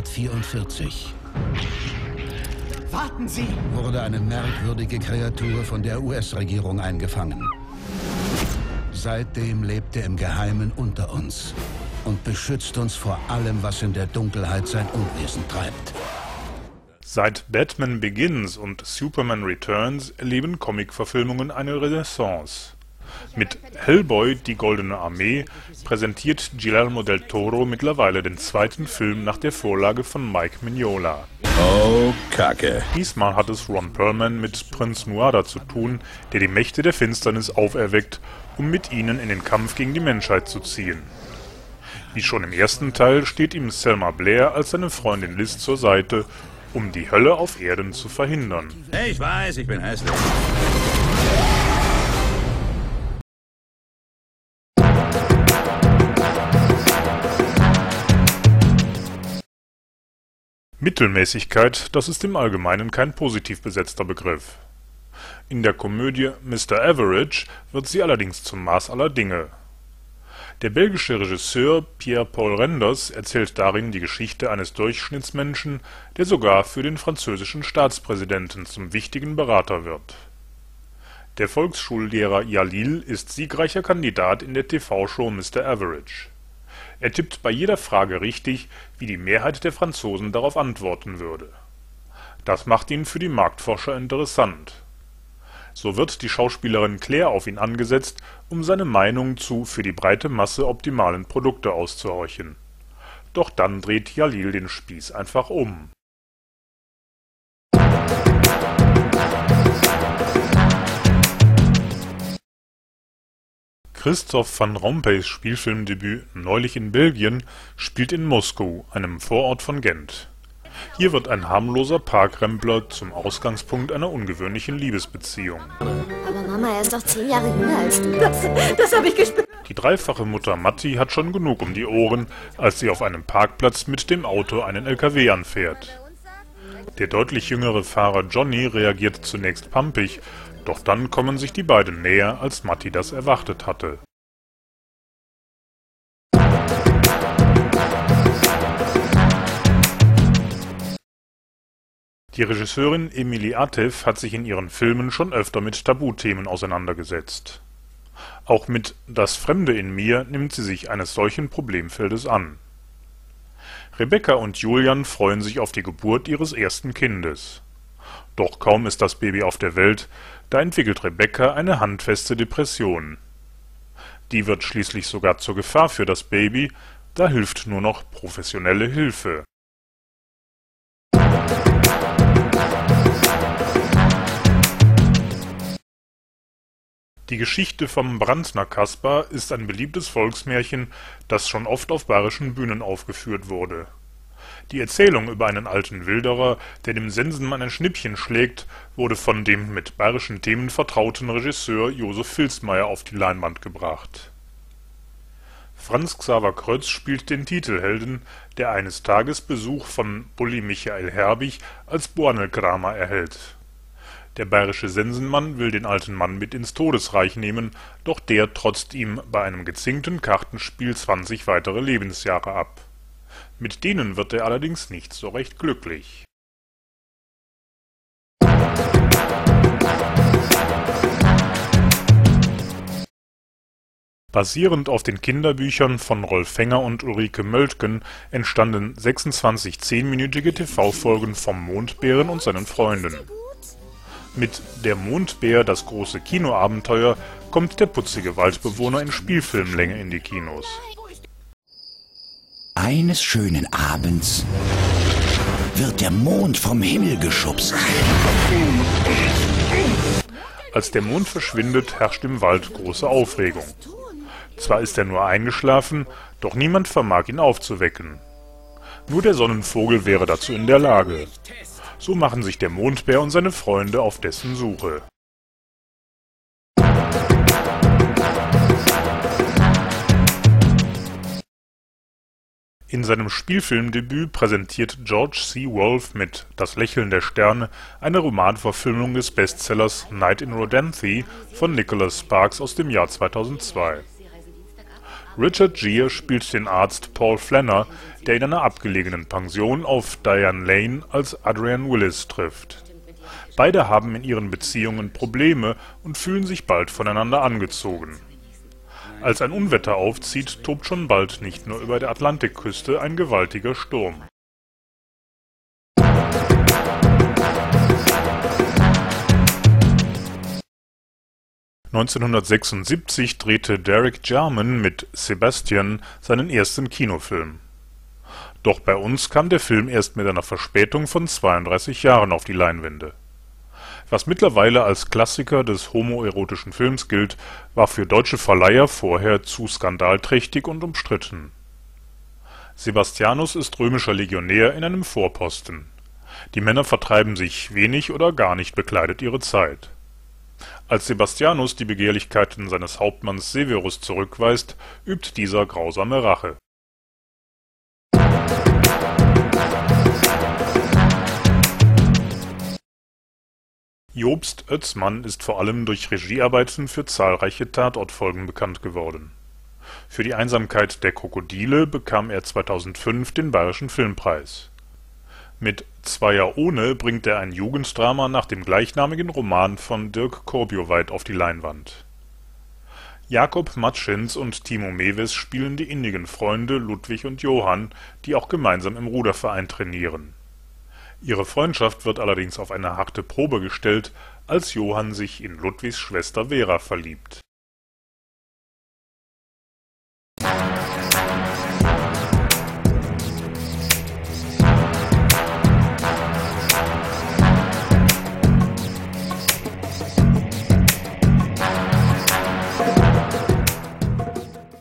1944 Warten Sie! wurde eine merkwürdige Kreatur von der US-Regierung eingefangen. Seitdem lebt er im Geheimen unter uns und beschützt uns vor allem, was in der Dunkelheit sein Unwesen treibt. Seit Batman Begins und Superman Returns erleben Comic-Verfilmungen eine Renaissance. Mit Hellboy – Die Goldene Armee präsentiert Guillermo del Toro mittlerweile den zweiten Film nach der Vorlage von Mike Mignola. Oh, Kacke. Diesmal hat es Ron Perlman mit Prinz Nuada zu tun, der die Mächte der Finsternis auferweckt, um mit ihnen in den Kampf gegen die Menschheit zu ziehen. Wie schon im ersten Teil steht ihm Selma Blair als seine Freundin Liz zur Seite, um die Hölle auf Erden zu verhindern. Ich weiß, ich bin hässlich. Mittelmäßigkeit, das ist im Allgemeinen kein positiv besetzter Begriff. In der Komödie Mr. Average wird sie allerdings zum Maß aller Dinge. Der belgische Regisseur Pierre-Paul Renders erzählt darin die Geschichte eines Durchschnittsmenschen, der sogar für den französischen Staatspräsidenten zum wichtigen Berater wird. Der Volksschullehrer Jalil ist siegreicher Kandidat in der TV-Show Mr. Average er tippt bei jeder Frage richtig, wie die Mehrheit der Franzosen darauf antworten würde. Das macht ihn für die Marktforscher interessant. So wird die Schauspielerin Claire auf ihn angesetzt, um seine Meinung zu für die breite Masse optimalen Produkte auszuhorchen. Doch dann dreht Jalil den Spieß einfach um Christoph van Rompuys Spielfilmdebüt Neulich in Belgien spielt in Moskau, einem Vorort von Gent. Hier wird ein harmloser Parkrempler zum Ausgangspunkt einer ungewöhnlichen Liebesbeziehung. Aber Mama, er ist doch zehn Jahre jünger als du. Das, das habe ich gespürt. Die dreifache Mutter Matti hat schon genug um die Ohren, als sie auf einem Parkplatz mit dem Auto einen LKW anfährt. Der deutlich jüngere Fahrer Johnny reagiert zunächst pampig, doch dann kommen sich die beiden näher, als Matti das erwartet hatte. Die Regisseurin Emily Atef hat sich in ihren Filmen schon öfter mit Tabuthemen auseinandergesetzt. Auch mit Das Fremde in mir nimmt sie sich eines solchen Problemfeldes an. Rebecca und Julian freuen sich auf die Geburt ihres ersten Kindes. Doch kaum ist das Baby auf der Welt, da entwickelt Rebecca eine handfeste Depression. Die wird schließlich sogar zur Gefahr für das Baby, da hilft nur noch professionelle Hilfe. Die Geschichte vom Brandner Kaspar ist ein beliebtes Volksmärchen, das schon oft auf bayerischen Bühnen aufgeführt wurde die Erzählung über einen alten Wilderer, der dem Sensenmann ein Schnippchen schlägt, wurde von dem mit bayerischen Themen vertrauten Regisseur Josef Filzmaier auf die Leinwand gebracht. Franz Xaver Krötz spielt den Titelhelden, der eines Tages Besuch von Bulli Michael Herbig als Bornelkramer erhält. Der bayerische Sensenmann will den alten Mann mit ins Todesreich nehmen, doch der trotzt ihm bei einem gezinkten Kartenspiel 20 weitere Lebensjahre ab mit denen wird er allerdings nicht so recht glücklich. Basierend auf den Kinderbüchern von Rolf Fenger und Ulrike Möltgen entstanden 26 zehnminütige TV-Folgen vom Mondbären und seinen Freunden. Mit Der Mondbär – Das große Kinoabenteuer kommt der putzige Waldbewohner in Spielfilmlänge in die Kinos eines schönen Abends wird der Mond vom Himmel geschubst. Als der Mond verschwindet, herrscht im Wald große Aufregung. Zwar ist er nur eingeschlafen, doch niemand vermag ihn aufzuwecken. Nur der Sonnenvogel wäre dazu in der Lage. So machen sich der Mondbär und seine Freunde auf dessen Suche. In seinem Spielfilmdebüt präsentiert George C. Wolfe mit Das Lächeln der Sterne eine Romanverfilmung des Bestsellers Night in Rodanthe von Nicholas Sparks aus dem Jahr 2002. Richard Gere spielt den Arzt Paul Flanner, der in einer abgelegenen Pension auf Diane Lane als Adrian Willis trifft. Beide haben in ihren Beziehungen Probleme und fühlen sich bald voneinander angezogen. Als ein Unwetter aufzieht, tobt schon bald nicht nur über der Atlantikküste ein gewaltiger Sturm. Neunzehnhundertsechsundsiebzig drehte Derek Jarman mit Sebastian seinen ersten Kinofilm. Doch bei uns kam der Film erst mit einer Verspätung von 32 Jahren auf die Leinwände. Was mittlerweile als Klassiker des homoerotischen Films gilt, war für deutsche Verleiher vorher zu skandalträchtig und umstritten. Sebastianus ist römischer Legionär in einem Vorposten. Die Männer vertreiben sich wenig oder gar nicht bekleidet ihre Zeit. Als Sebastianus die Begehrlichkeiten seines Hauptmanns Severus zurückweist, übt dieser grausame Rache. Jobst Oetzmann ist vor allem durch Regiearbeiten für zahlreiche Tatortfolgen bekannt geworden. Für die Einsamkeit der Krokodile bekam er 2005 den Bayerischen Filmpreis. Mit Zweier ohne bringt er ein Jugenddrama nach dem gleichnamigen Roman von Dirk Korbioweit auf die Leinwand. Jakob Matschens und Timo Mewes spielen die innigen Freunde Ludwig und Johann, die auch gemeinsam im Ruderverein trainieren. Ihre Freundschaft wird allerdings auf eine harte Probe gestellt, als Johann sich in Ludwigs Schwester Vera verliebt